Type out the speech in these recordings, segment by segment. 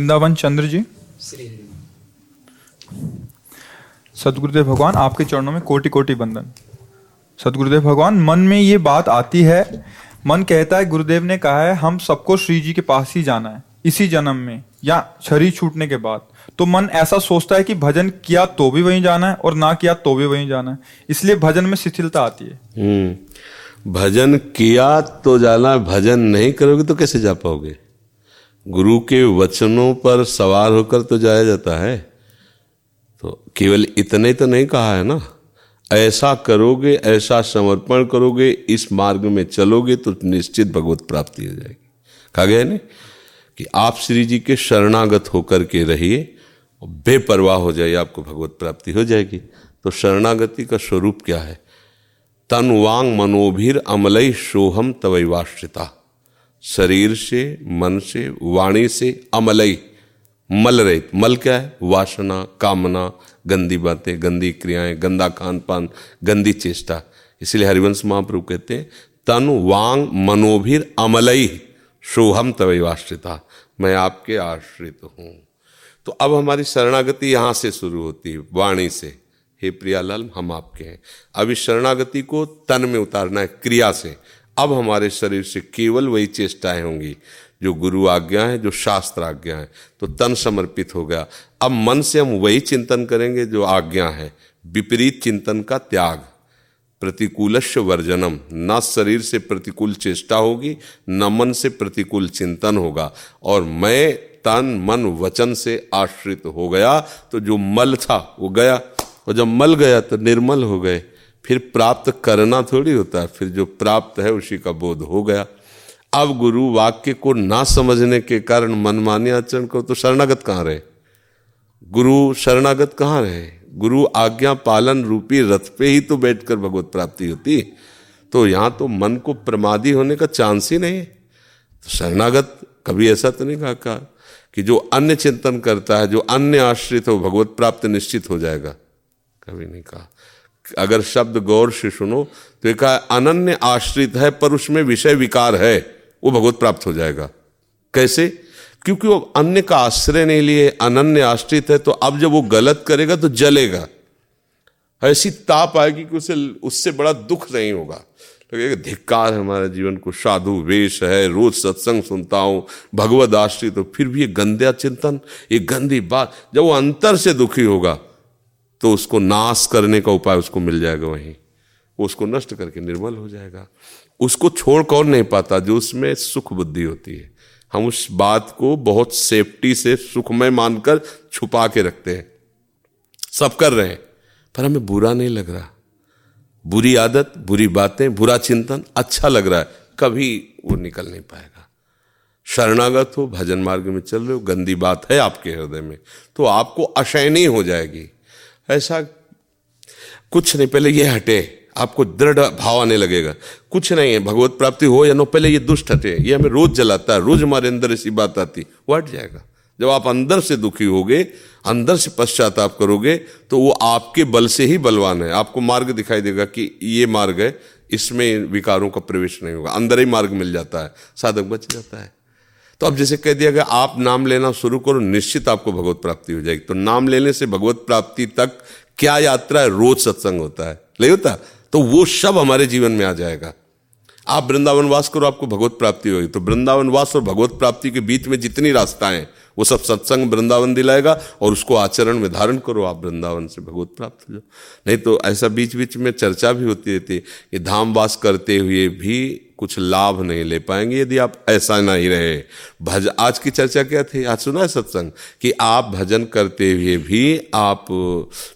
वृंदावन चंद्र जी। सदगुरुदेव भगवान, आपके चरणों में कोटि कोटि बंदन सदगुरुदेव भगवान, मन में ये बात आती है, मन कहता है, गुरुदेव ने कहा है, हम सबको श्री जी के पास ही जाना है, इसी जन्म में, या शरीर छूटने के बाद। तो मन ऐसा सोचता है कि भजन किया तो भी वहीं जाना है, और ना किया तो भी वहीं जाना है। इसलिए भजन में शिथिलता आती है। हम्म भजन किया तो जाना भजन नहीं करोगे तो कैसे जा पाओगे? गुरु के वचनों पर सवार होकर तो जाया जाता है। तो केवल इतने तो नहीं कहा है ना? ऐसा करोगे, ऐसा समर्पण करोगे, इस मार्ग में चलोगे तो निश्चित भगवत प्राप्ति हो जाएगी। कहा गया नहीं कि आप श्री जी के शरणागत होकर के रहिए, बेपरवाह हो जाइए, आपको भगवत प्राप्ति हो जाएगी। तो शरणागति का स्वरूप क्या है? तन वांग मनोभिर अमलई सोहम तवैवाश्रिता। शरीर से, मन से, वाणी से अमलई। मल रहित। मल क्या है? वासना, कामना, गंदी बातें, गंदी क्रियाएँ, गंदा खान पान गंदी चेष्टा। इसलिए हरिवंश महाप्रभु कहते हैं, तन वांग मनोभिर अमलई सोहम आश्रिता मैं आपके आश्रित हूँ। तो अब हमारी शरणागति यहाँ से शुरू होती है, वाणी से। हे प्रियालाल, हम आपके हैं। अब इस शरणागति को तन में उतारना है, क्रिया से। अब हमारे शरीर से केवल वही चेष्टाएँ होंगी, जो गुरु आज्ञा है, जो शास्त्र आज्ञा है। तो तन समर्पित हो गया। अब मन से हम वही चिंतन करेंगे, जो आज्ञा है। विपरीत चिंतन का त्याग। प्रतिकूलश वर्जनम। न शरीर से प्रतिकूल चेष्टा होगी, न मन से प्रतिकूल चिंतन होगा। और मैं तन, मन, वचन से आश्रित हो गया तो जो मल था, वो गया। और जब मल गया तो निर्मल हो गए। फिर प्राप्त करना थोड़ी होता है फिर जो प्राप्त है उसी का बोध हो गया। अब गुरु वाक्य को ना समझने के कारण मनमानी आचरण को तो शरणागत कहाँ रहे? गुरु शरणागत कहाँ रहे? गुरु आज्ञा पालन रूपी रथ पे ही तो बैठकर भगवत प्राप्ति होती। तो यहाँ तो मन को प्रमादी होने का चांस ही नहीं है। तो शरणागत कभी ऐसा तो नहीं कहा, कहा कि जो अन्य चिंतन करता है जो अन्य आश्रित हो भगवत प्राप्त निश्चित हो जाएगा। कभी नहीं कहा। अगर शब्द गौर से सुनो तो एक अनन्य आश्रित है, पर उसमें विषय विकार है, वो भगवत प्राप्त हो जाएगा। कैसे? क्योंकि वो अन्य का आश्रय नहीं लिए, अनन्य आश्रित है तो अब जब वो गलत करेगा तो जलेगा। ऐसी ताप आएगी कि उसे, उससे बड़ा दुख नहीं होगा। लगेगा, धिक्कार है हमारे जीवन को, साधु वेश है, रोज सत्संग सुनता हूँ, भगवत आश्रित तो फिर भी ये गंदा चिंतन, ये गंदी बात, जब वो अंतर से दुखी होगा तो उसको नाश करने का उपाय उसको मिल जाएगा वहीं। वो उसको नष्ट करके निर्मल हो जाएगा। उसको छोड़ कौन नहीं पाता, जो उसमें सुख बुद्धि होती है। हम उस बात को बहुत सेफ्टी से, सुखमय मानकर छुपा के रखते हैं। सब कर रहे हैं, पर हमें बुरा नहीं लग रहा। बुरी आदत, बुरी बातें, बुरा चिंतन अच्छा लग रहा है। कभी वो निकल नहीं पाएगा। शरणागत हो, भजन मार्ग में चल रहे हो, गंदी बात है आपके हृदय में तो आपको अशयनी हो जाएगी। ऐसा कुछ नहीं, पहले ये हटे, आपको दृढ़ भाव आने लगेगा। कुछ नहीं है भगवत प्राप्ति हो या नो, पहले ये दुष्ट हटे। ये हमें रोज जलाता है, रोज हमारे अंदर ऐसी बात आती वो हट जाएगा? जब आप अंदर से दुखी होगे, अंदर से पश्चाताप करोगे तो वो आपके बल से ही बलवान है। आपको मार्ग दिखाई देगा कि ये मार्ग है, इसमें विकारों का प्रवेश नहीं होगा। अंदर ही मार्ग मिल जाता है, साधक बच जाता है। तो अब जैसे कह दिया गया, आप नाम लेना शुरू करो, निश्चित आपको भगवत प्राप्ति हो जाएगी। तो नाम लेने से भगवत प्राप्ति तक क्या यात्रा है? रोज सत्संग होता है। नहीं होता? तो वो सब हमारे जीवन में आ जाएगा। आप वृंदावन वास करो, आपको भगवत प्राप्ति होगी। तो वृंदावन वास और भगवत प्राप्ति के बीच में जितनी रास्ताएँ, वो सब सत्संग वृंदावन दिलाएगा और उसको आचरण में धारण करो, आप वृंदावन से भगवत प्राप्त हो जाओ। नहीं तो ऐसा बीच बीच में चर्चा भी होती रहती है कि धाम वास करते हुए भी कुछ लाभ नहीं ले पाएँगे यदि आप ऐसा नहीं रहे। भज, आज की चर्चा क्या थी? आज सुना है सत्संग कि आप भजन करते हुए भी आप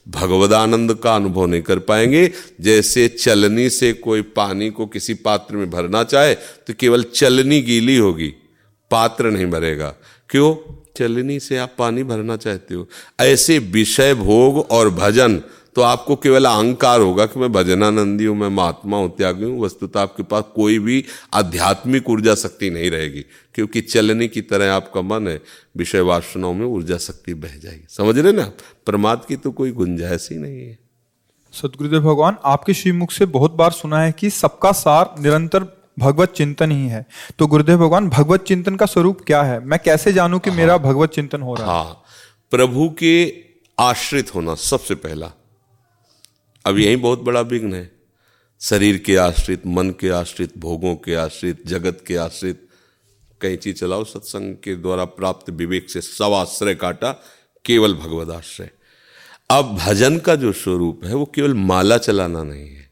भगवदानंद का अनुभव नहीं कर पाएँगे। जैसे चलनी से कोई पानी को किसी पात्र में भरना चाहे तो केवल चलनी गीली होगी, पात्र नहीं भरेगा। क्यों? चलनी से आप पानी भरना चाहते हो। ऐसे विषय भोग और भजन तो आपको केवल अहंकार होगा कि मैं भजनानंदी हूँ मैं महात्मा हूँ त्यागी हूँ वस्तुतः आपके पास कोई भी आध्यात्मिक ऊर्जा शक्ति नहीं रहेगी क्योंकि चलने की तरह आपका मन है विषय वासनाओं में ऊर्जा शक्ति बह जाएगी। समझ रहे ना प्रमाद की तो कोई गुंजाइश ही नहीं है। सतगुरुदेव भगवान आपके श्रीमुख से बहुत बार सुना है कि सबका सार निरंतर भगवत चिंतन ही है। तो गुरुदेव भगवान भगवत चिंतन का स्वरूप क्या है? मैं कैसे जानूं कि हाँ, मेरा भगवत चिंतन हो रहा है? हाँ प्रभु के आश्रित होना सबसे पहला। अब यही बहुत बड़ा विघ्न है। शरीर के आश्रित, मन के आश्रित, भोगों के आश्रित, जगत के आश्रित कहीं चीज़ चलाओ, सत्संग के द्वारा प्राप्त विवेक से सब आश्रय काटा, केवल भगवत आश्रय। अब भजन का जो स्वरूप है, वो केवल माला चलाना नहीं है।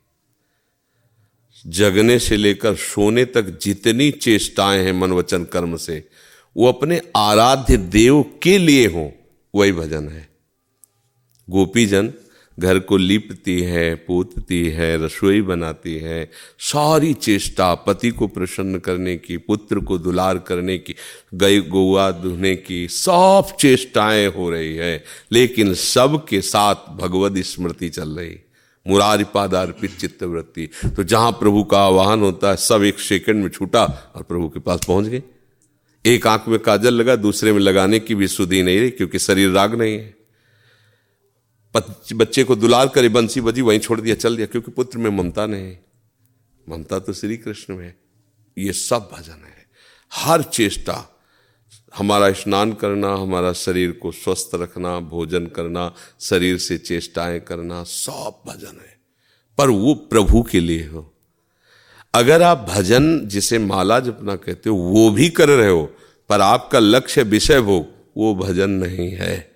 जगने से लेकर सोने तक जितनी चेष्टाएँ हैं मन वचन कर्म से, वो अपने आराध्य देव के लिए हो, वही भजन है। गोपीजन घर को लिपती है, पोतती है, रसोई बनाती है, सारी चेष्टा पति को प्रसन्न करने की, पुत्र को दुलार करने की, गई गौआ दुहने की, सब चेष्टाएँ हो रही है, लेकिन सब के साथ भगवत स्मृति चल रही। मुरारी पादार्पित चित्तवृत्ति तो जहाँ प्रभु का आवाहन होता है, सब एक सेकंड में छूटा और प्रभु के पास पहुँच गए। एक आँख में काजल लगा, दूसरे में लगाने की भी सुधी नहीं रही, क्योंकि शरीर राग नहीं है। बच्चे को दुलार करे, बंसी बजी वहीं छोड़ दिया, चल दिया, क्योंकि पुत्र में ममता नहीं ममता तो श्री कृष्ण में ये सब भजन है। हर चेष्टा, हमारा स्नान करना, हमारा शरीर को स्वस्थ रखना, भोजन करना, शरीर से चेष्टाएँ करना, सब भजन है। पर वो प्रभु के लिए हो। अगर आप भजन जिसे माला जपना कहते हो, वो भी कर रहे हो, पर आपका लक्ष्य, विषय भोग, वो भजन नहीं है।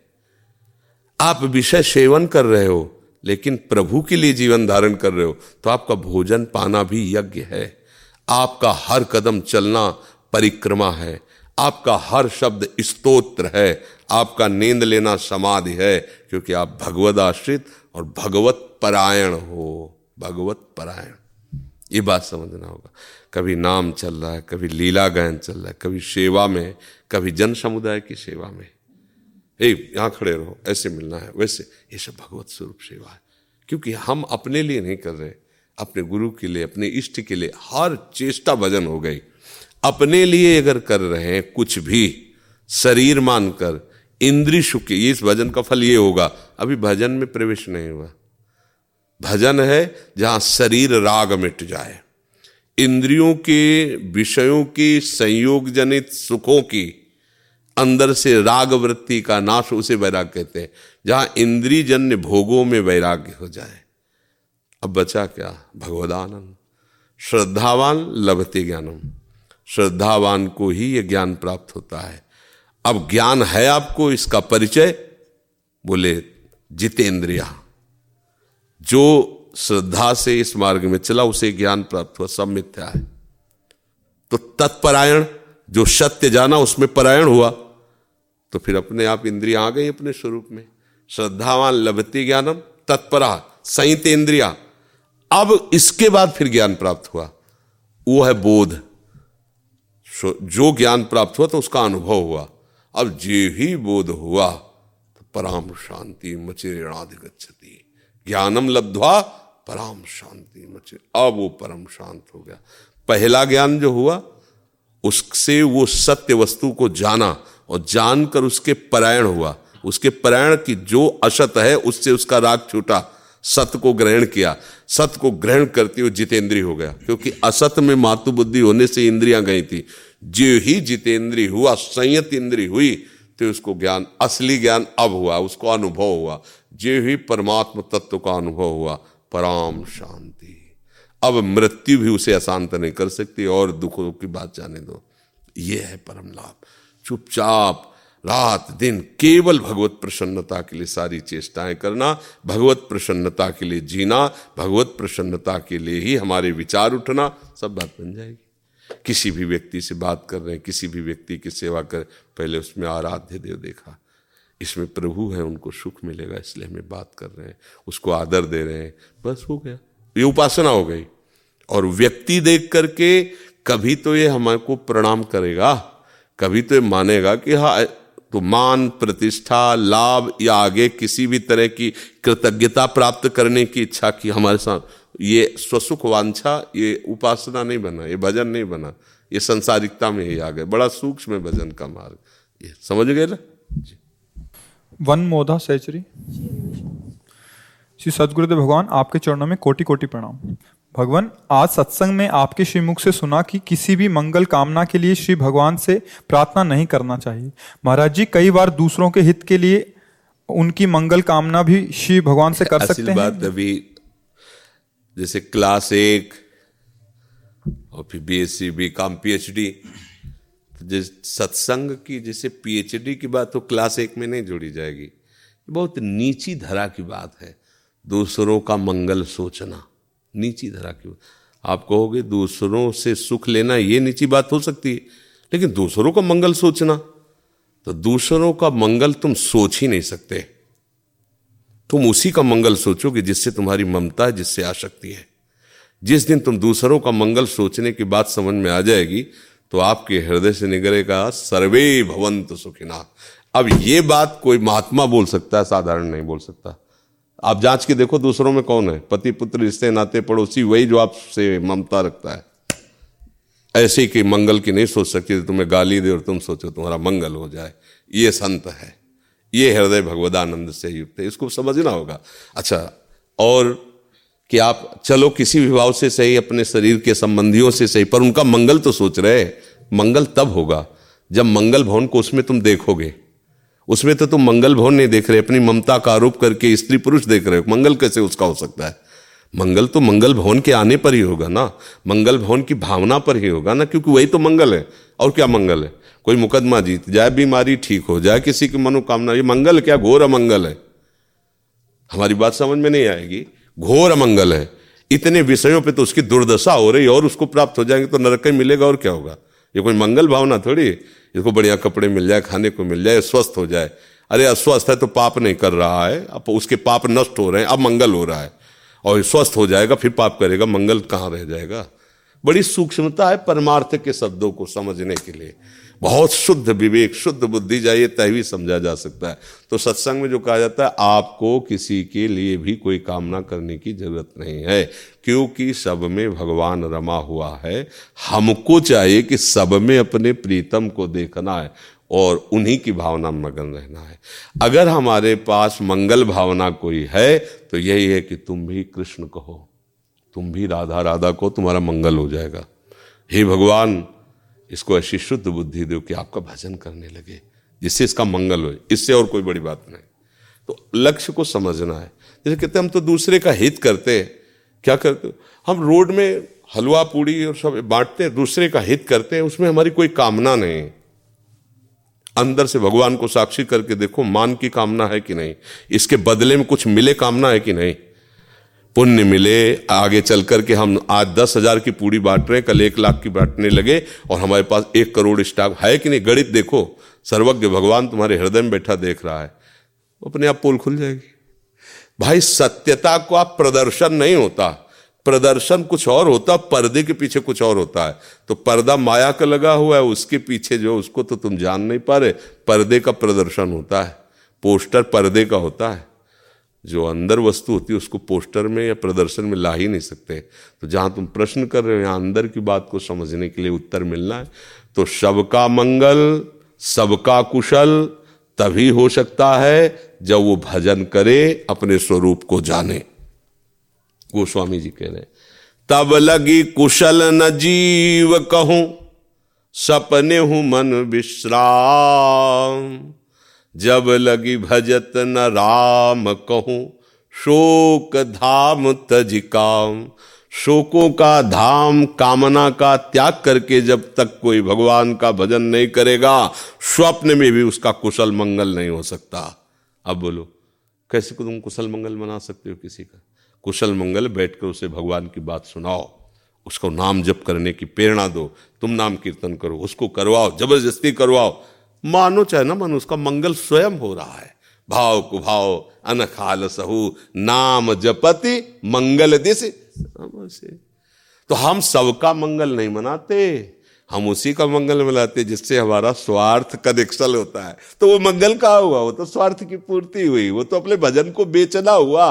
आप विषय सेवन कर रहे हो, लेकिन प्रभु के लिए जीवन धारण कर रहे हो तो आपका भोजन पाना भी यज्ञ है। आपका हर कदम चलना परिक्रमा है। आपका हर शब्द स्तोत्र है। आपका नींद लेना समाधि है, क्योंकि आप भगवत आश्रित और भगवत परायण हो। भगवत परायण। ये बात समझना होगा। कभी नाम चल रहा है, कभी लीला गायन चल रहा है, कभी सेवा में, कभी जन समुदाय की सेवा में। ए यहाँ खड़े रहो, ऐसे मिलना है, वैसे। ये सब भगवत स्वरूप सेवा है। क्योंकि हम अपने लिए नहीं कर रहे, अपने गुरु के लिए, अपने इष्ट के लिए हर चेष्टा भजन हो गई। अपने लिए अगर कर रहे हैं कुछ भी, शरीर मानकर इंद्री सुख ये इस भजन का फल ये होगा। अभी भजन में प्रवेश नहीं हुआ। भजन है जहाँ शरीर राग मिट जाए। इंद्रियों के, विषयों की, संयोग जनित सुखों की अंदर से राग वृत्ति का नाश उसे वैराग कहते हैं, जहाँ इंद्री जन्य भोगों में वैराग्य हो जाए। अब बचा क्या? भगवदानंद। श्रद्धावान लभते ज्ञानम। श्रद्धावान को ही यह ज्ञान प्राप्त होता है। अब ज्ञान है आपको, इसका परिचय? बोले, जितेंद्रिया। जो श्रद्धा से इस मार्ग में चला, उसे ज्ञान प्राप्त हुआ, सब मिथ्या है। तो तत्परायण, जो सत्य जाना, उसमें परायण हुआ। तो फिर अपने आप इंद्रिया आ गई अपने स्वरूप में। श्रद्धावान लभती ज्ञानम, तत्परा संहित इंद्रिया अब इसके बाद फिर ज्ञान प्राप्त हुआ। वो है बोध। जो ज्ञान प्राप्त हुआ तो उसका अनुभव हुआ। अब जे ही बोध हुआ तो पराम शांति मचिरेणाधिगछति ज्ञानम लब्धवा, पराम शांति मचे। अब वो परम शांत हो गया। पहला ज्ञान जो हुआ, उससे वो सत्य वस्तु को जाना और जानकर उसके परायण हुआ। उसके परायण की जो असत है, उससे उसका राग छूटा। सत्य को ग्रहण किया। सत्य को ग्रहण करते हुए जितेंद्रीय हो गया। क्योंकि असत में मातु बुद्धि होने से इंद्रियाँ गई थी। जो ही जितेंद्रीय हुआ, संयत इंद्री हुई तो उसको ज्ञान, असली ज्ञान अब हुआ, उसको अनुभव हुआ। जो ही परमात्म तत्व का अनुभव हुआ, पराम शांति। अब मृत्यु भी उसे अशांत नहीं कर सकती, और दुखों की बात जाने दो। ये है परम लाभ। चुपचाप रात, दिन केवल भगवत प्रसन्नता के लिए सारी चेष्टाएँ करना, भगवत प्रसन्नता के लिए जीना, भगवत प्रसन्नता के लिए ही हमारे विचार उठना, सब बात बन जाएगी। किसी भी व्यक्ति से बात कर रहे हैं, किसी भी व्यक्ति की सेवा कर, पहले उसमें आराध्य देव देखा। इसमें प्रभु है, उनको सुख मिलेगा, इसलिए हमें बात कर रहे हैं, उसको आदर दे रहे हैं, बस हो गया। ये उपासना हो गई। और व्यक्ति देख करके कभी तो ये हमारे को प्रणाम करेगा। कभी तो मानेगा कि हाँ तो मान, प्रतिष्ठा, लाभ या आगे किसी भी तरह की कृतज्ञता प्राप्त करने की इच्छा की हमारे साथ, ये स्वसुख वांछा, ये उपासना नहीं बना, ये भजन नहीं बना, ये संसारिकता में ही आ गए बड़ा सूक्ष्म भजन का मार्ग। ये समझ गए ना? जी। वन मोधा सैचरी। श्री सदगुरुदेव भगवान, आपके चरणों में कोटि कोटि प्रणाम। भगवान आज सत्संग में आपके श्रीमुख से सुना कि किसी भी मंगल कामना के लिए श्री भगवान से प्रार्थना नहीं करना चाहिए। महाराज जी कई बार दूसरों के हित के लिए उनकी मंगल कामना भी श्री भगवान से कर सकते हैं। बात अभी जैसे क्लास एक और फिर B S C B com P H D जिस सत्संग की जैसे पीएचडी की बात तो क्लास एक में नहीं जोड़ी जाएगी। बहुत नीची धरा की बात है। दूसरों का मंगल सोचना। नीची धरा की आप कहोगे दूसरों से सुख लेना ये नीची बात हो सकती है, लेकिन दूसरों का मंगल सोचना तो दूसरों का मंगल तुम सोच ही नहीं सकते। तुम उसी का मंगल सोचोगे जिससे तुम्हारी ममता है जिससे आसक्ति है। जिस दिन तुम दूसरों का मंगल सोचने की बात समझ में आ जाएगी तो आपके हृदय से निगलेगा, सर्वे भवंत सुखिना। अब ये बात कोई महात्मा बोल सकता है, साधारण नहीं बोल सकता। आप जाँच के देखो दूसरों में कौन है। पति, पुत्र, रिश्ते, नाते, पड़ोसी, वही जो आपसे ममता रखता है। ऐसे कि मंगल की नहीं सोच सकती, तुम्हें गाली दे और तुम सोचो तुम्हारा मंगल हो जाए। ये संत है। ये हृदय भगवदानंद से युक्त है। इसको समझना होगा। अच्छा और कि आप चलो किसी भी भाव से सही, अपने शरीर के संबंधियों से सही, पर उनका मंगल तो सोच रहे मंगल तब होगा जब मंगल भवन को उसमें तुम देखोगे। उसमें तो तुम मंगल भवन नहीं देख रहे, अपनी ममता का आरोप करके स्त्री पुरुष देख रहे हो। मंगल कैसे उसका हो सकता है? मंगल तो मंगल भवन के आने पर ही होगा ना? मंगल भवन की भावना पर ही होगा ना? क्योंकि वही तो मंगल है। और क्या मंगल है? कोई मुकदमा जीत, जाए बीमारी ठीक हो, जाए किसी की मनोकामना, ये मंगल क्या? घोर अमंगल है। हमारी बात समझ में नहीं आएगी। घोर अमंगल है। इतने विषयों पे तो उसकी दुर्दशा हो रही है और उसको प्राप्त हो जाएँगे तो नरक ही मिलेगा और क्या होगा? ये कोई मंगल भावना थोड़ी इसको बढ़िया कपड़े मिल जाए, खाने को मिल जाए, स्वस्थ हो जाए। अरे, अस्वस्थ है तो पाप नहीं कर रहा है। अब उसके पाप नष्ट हो रहे हैं, अब मंगल हो रहा है। और स्वस्थ हो जाएगा, फिर पाप करेगा, मंगल कहाँ रह जाएगा? बड़ी सूक्ष्मता है परमार्थ के शब्दों को समझने के लिए। बहुत शुद्ध विवेक, शुद्ध बुद्धि जाइए तभी समझा जा सकता है। तो सत्संग में जो कहा जाता है, आपको किसी के लिए भी कोई कामना करने की ज़रूरत नहीं है, क्योंकि सब में भगवान रमा हुआ है। हमको चाहिए कि सब में अपने प्रीतम को देखना है और उन्हीं की भावना में मगन रहना है। अगर हमारे पास मंगल भावना कोई है तो यही है कि तुम भी कृष्ण कहो, तुम भी राधा राधा को तुम्हारा मंगल हो जाएगा। हे भगवान इसको ऐसी शुद्ध बुद्धि दो कि आपका भजन करने लगे, जिससे इसका मंगल हो, इससे और कोई बड़ी बात नहीं। तो लक्ष्य को समझना है। जैसे कहते हम तो दूसरे का हित करते हैं। क्या करते हम रोड में हलवा, पूड़ी और सब बांटते हैं, दूसरे का हित करते हैं, उसमें हमारी कोई कामना नहीं। अंदर से भगवान को साक्षी करके देखो, मान की कामना है कि नहीं? इसके बदले में कुछ मिले कामना है कि नहीं? पुण्य मिले, आगे चल कर के हम आज दस हज़ार की पूरी बांट रहे हैं, कल एक लाख की बांटने लगे और हमारे पास एक करोड़ स्टॉक है कि नहीं? गणित देखो, सर्वज्ञ भगवान तुम्हारे हृदय में बैठा देख रहा है। अपने आप पोल खुल जाएगी। भाई, सत्यता का प्रदर्शन नहीं होता। प्रदर्शन कुछ और होता, पर्दे के पीछे कुछ और होता है। तो पर्दा माया का लगा हुआ है, उसके पीछे जो, उसको तो तुम जान नहीं पा रहे। पर्दे का प्रदर्शन होता है, पोस्टर पर्दे का होता है। जो अंदर वस्तु होती है, उसको पोस्टर में या प्रदर्शन में ला ही नहीं सकते। तो जहाँ तुम प्रश्न कर रहे हो, यहाँ अंदर की बात को समझने के लिए उत्तर मिलना है। तो सबका मंगल, सबका कुशल, तभी हो सकता है जब वो भजन करे, अपने स्वरूप को जाने। गोस्वामी जी कह रहे हैं, तब लगी कुशल न जीव कहूँ, सपने हूँ मन विश्राम। जब लगी भजत न राम कहूँ, शोक धाम तजिकाम शोकों का धाम, कामना का त्याग करके जब तक कोई भगवान का भजन नहीं करेगा, स्वप्न में भी उसका कुशल मंगल नहीं हो सकता। अब बोलो, कैसे को तुम कुशल मंगल मना सकते हो किसी का? कुशल मंगल बैठकर उसे भगवान की बात सुनाओ। उसको नाम जप करने की प्रेरणा दो। तुम नाम कीर्तन करो, उसको करवाओ, ज़बरदस्ती करवाओ। मानो चाहे ना मानो उसका मंगल स्वयं हो रहा है। भाव कुभाव, अनखाल सहु, नाम जपति, मंगल दिश। तो हम सबका मंगल नहीं मनाते, हम उसी का मंगल मनाते जिससे हमारा स्वार्थ कनेक्शन होता है। तो वो मंगल कहा हुआ, वो तो स्वार्थ की पूर्ति हुई, वो तो अपने भजन को बेचना हुआ।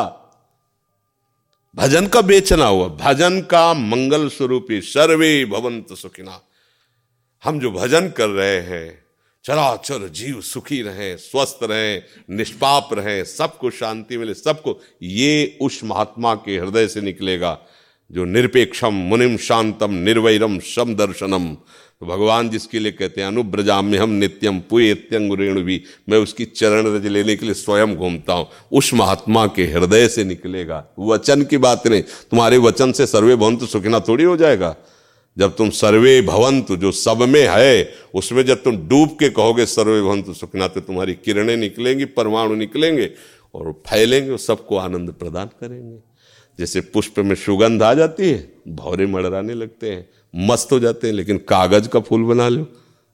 भजन का बेचना हुआ, भजन का मंगल स्वरूपी सर्वे भवंत सुखिना। हम जो भजन कर रहे हैं चराचर जीव सुखी रहें, स्वस्थ रहें, निष्पाप रहें, सबको शांति मिले, सबको। ये उस महात्मा के हृदय से निकलेगा, जो निरपेक्षम, मुनिम शांतम, निर्वैरम सम दर्शनम तो भगवान जिसके लिए कहते हैं अनुब्रजा में हम नित्यम पुत्यंग रेणु भी मैं उसकी चरण रज लेने के लिए स्वयं घूमता हूँ। उस महात्मा के हृदय से निकलेगा। वचन की बात नहीं, तुम्हारे वचन से सर्वे भवंत सुखना थोड़ी हो जाएगा। जब तुम सर्वे भवंत, जो सब में है, उसमें जब तुम डूब के कहोगे सर्वे भवंत सुखना तो तुम्हारी किरणें निकलेंगी, परमाणु निकलेंगे और फैलेंगे और सबको आनंद प्रदान करेंगे। जैसे पुष्प में सुगंध आ जाती है, भौरे मड़राने लगते हैं, मस्त हो जाते हैं, लेकिन कागज़ का फूल बना लो।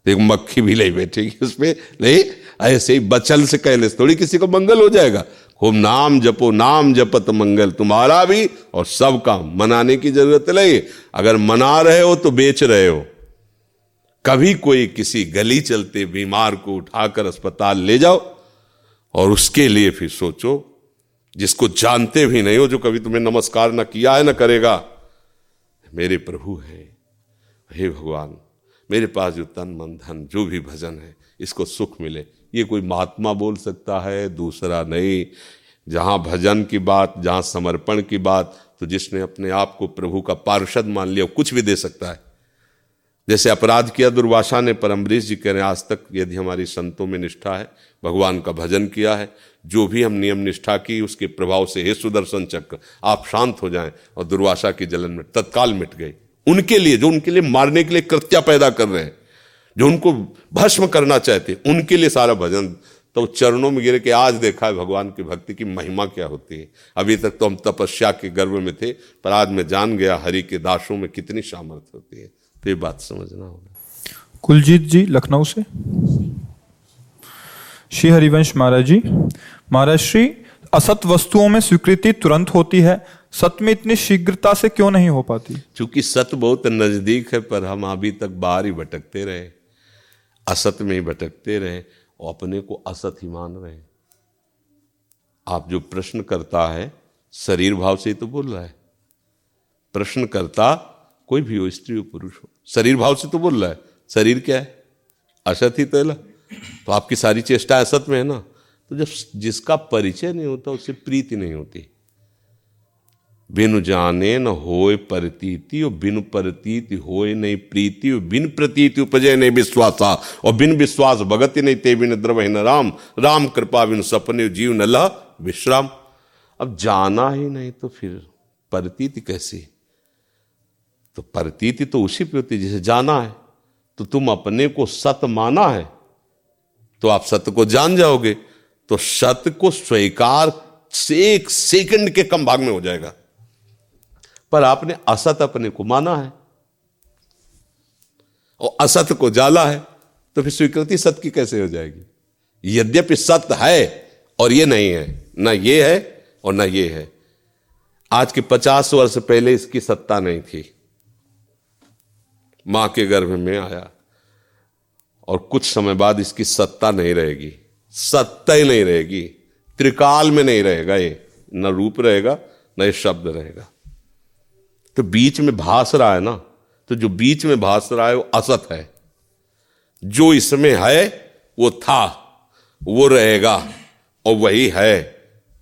एक मक्खी भी नहीं बैठेगी उसमें, नहीं, ऐसे ही बचल से कहने से थोड़ी किसी को मंगल हो जाएगा खूब नाम जपो, नाम जपत मंगल तुम्हारा भी, और सबका मनाने की ज़रूरत नहीं। अगर मना रहे हो तो बेच रहे हो। कभी कोई किसी गली चलते बीमार को उठाकर अस्पताल ले जाओ, और उसके लिए फिर सोचो, जिसको जानते भी नहीं हो, जो कभी तुम्हें नमस्कार ना किया है, ना करेगा, मेरे प्रभु है, हे भगवान, मेरे पास जो तन, मन, धन, जो भी भजन है, इसको सुख मिले। ये कोई महात्मा बोल सकता है, दूसरा नहीं। जहाँ भजन की बात, जहाँ समर्पण की बात तो जिसने अपने आप को प्रभु का पार्षद मान लिया कुछ भी दे सकता है। जैसे अपराध किया दुर्वासा ने, पर अम्बरीश जी कह रहे हैं, आज तक यदि हमारी संतों में निष्ठा है, भगवान का भजन किया है, जो भी हम नियम निष्ठा की, उसके प्रभाव से हे सुदर्शन चक्र, आप शांत हो जाएँ। और दुर्वासा की जलन में तत्काल मिट गई। उनके लिए, जो उनके लिए मारने के लिए कृत्या पैदा कर रहे हैं। जो उनको भस्म करना चाहते उनके लिए सारा भजन। तो चरणों में गिरे के आज देखा है भगवान की भक्ति की महिमा क्या होती है। अभी तक तो हम तपस्या के गर्व में थे पर आज मैं जान गया हरि के दासों में कितनी सामर्थ्य होती है। तो ये बात समझना होगा। कुलजीत जी लखनऊ से। श्री हरिवंश महाराज जी महाराज श्री असत वस्तुओं में स्वीकृति तुरंत होती है सत्य में इतनी शीघ्रता से क्यों नहीं हो पाती? क्योंकि सत्य बहुत नज़दीक है पर हम अभी तक बाहर ही भटकते रहे। असत में ही भटकते रहे और अपने को असत ही मान रहे आप जो प्रश्न करता है, शरीर भाव से ही तो बोल रहा है। प्रश्न करता कोई भी हो, स्त्री हो, पुरुष हो, शरीर भाव से तो बोल रहा है। शरीर क्या है? असत ही तो तो आपकी सारी चेष्टा असत में है ना। तो जब जिसका परिचय नहीं होता, उससे प्रीति नहीं होती। बिनु जाने न होए प्रतीति, और बिनु प्रतीति होए नहीं प्रीति, और बिन प्रतीति उपजय नहीं विश्वासा, और बिन विश्वास भगत नहीं ते बिन द्रव न राम। राम कृपा बिन सपने जीव न लह विश्राम। अब जाना ही नहीं तो फिर प्रतीति कैसी? तो प्रतीति तो उसी पे होती जिसे जाना है। तो तुम अपने को सत माना है तो आप सत्य को जान जाओगे तो सत्य को स्वीकार से एक सेकंड के कम भाग में हो जाएगा। पर आपने असत अपने को माना है। और असत को जाला है तो फिर स्वीकृति सत्य की कैसे हो जाएगी? यद्यपि सत्य है और ये नहीं है, ना ये है और ना ये है। आज के पचास वर्ष पहले इसकी सत्ता नहीं थी। माँ के गर्भ में आया और कुछ समय बाद इसकी सत्ता नहीं रहेगी। सत्ता ही नहीं रहेगी। त्रिकाल में नहीं रहेगा ये। न रूप रहेगा, न ये शब्द रहेगा। तो बीच में भास रहा है ना तो जो बीच में भास रहा है वो असत है। जो इसमें है, वो था, वो रहेगा, और वही है।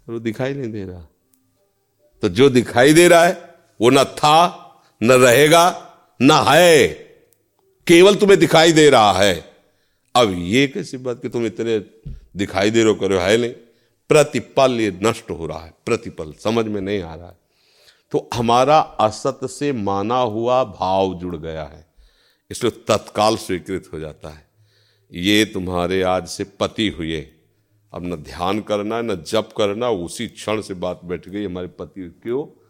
वो दिखाई नहीं दे रहा। तो जो दिखाई दे रहा है, वो न था, न रहेगा, न है। केवल तुम्हें दिखाई दे रहा है। अब ये कैसी बात कि तुम इतने दिखाई दे रहे हो, करो है नहीं। प्रतिपल ये नष्ट हो रहा है, प्रतिपल, समझ में नहीं आ रहा है। तो हमारा असत से माना हुआ भाव जुड़ गया है। इसलिए तत्काल स्वीकृत हो जाता है। ये तुम्हारे आज से पति हुए। अब न ध्यान करना, न जप करना, उसी क्षण से बात बैठ गई, हमारे पति क्यों?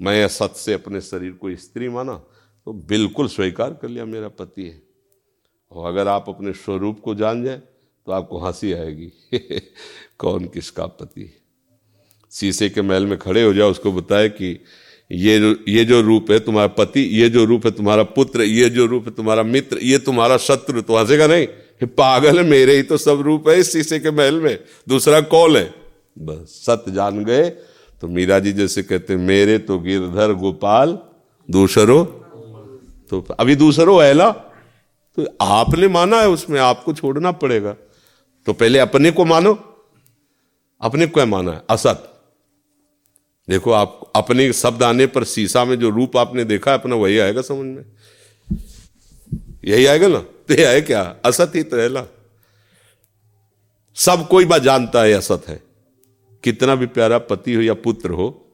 मैं असत से अपने शरीर को स्त्री माना तो बिल्कुल स्वीकार कर लिया मेरा पति है। और अगर आप अपने स्वरूप को जान जाए तो आपको हँसी आएगी। कौन किसका पति शीशे के महल में खड़े हो जाओ, उसको बताए कि ये जो ये जो रूप है तुम्हारा पति, ये जो रूप है तुम्हारा पुत्र, ये जो रूप है तुम्हारा मित्र, ये तुम्हारा शत्रु तो हंसेगा नहीं पागल मेरे ही तो सब रूप है, इस शीशे के महल में, दूसरा कौन है? बस सत्य जान गए। तो मीरा जी जैसे कहते मेरे तो गिरधर गोपाल, दूसरो तो अभी दूसरो ना? तो आपने माना है उसमें, आपको छोड़ना पड़ेगा। तो पहले अपने को मानो। अपने को माना है? असत। देखो, आप अपने शब्द आने पर शीशा में जो रूप आपने देखा अपना वही आएगा समझ में। यही आएगा ना? तो ये है क्या? असत ही तो ना? सब कोई बात जानता है असत है। कितना भी प्यारा पति हो या पुत्र हो,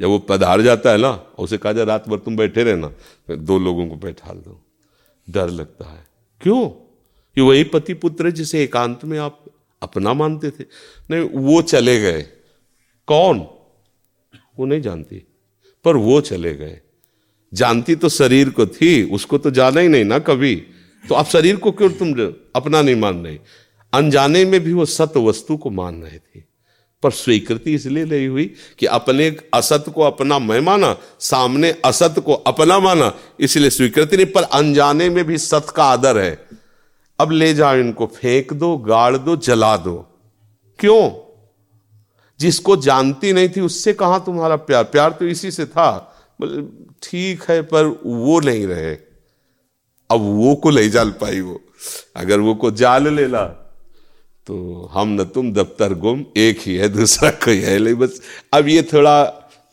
जब वो पधार जाता है ना, उसे कहा जाए, रात भर तुम बैठे रहना दो लोगों को बैठा दो डर लगता है। क्यों? ये वही पति पुत्र है जिसे एकांत में आप अपना मानते थे। नहीं, वो चले गए। कौन? वो नहीं जानती। पर वो चले गए। जानती तो शरीर को थी, उसको तो जाना ही नहीं ना कभी। तो आप शरीर को क्यों तुम अपना नहीं मान रहे? अनजाने में भी वो सत्य वस्तु को मान रहे थे। पर स्वीकृति इसलिए नहीं हुई कि अपने असत को अपना मैं माना, सामने असत को अपना माना, इसलिए स्वीकृति नहीं, पर अनजाने में भी सत का आदर है। अब ले जाओ इनको, फेंक दो, गाड़ दो, जला दो। क्यों? जिसको जानती नहीं थी, उससे कहा तुम्हारा प्यार? प्यार तो इसी से था। ठीक है, पर वो नहीं रहे। अब वो को नहीं जाल पाई वो। अगर वो को जाल लेला तो हम न तुम दफ्तर गुम, एक ही है, दूसरा कोई है नहीं। बस, अब ये थोड़ा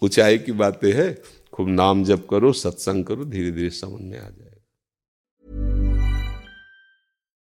ऊंचाई की बातें है। खूब नाम जप करो, सत्संग करो धीरे धीरे समझ में आ जाए।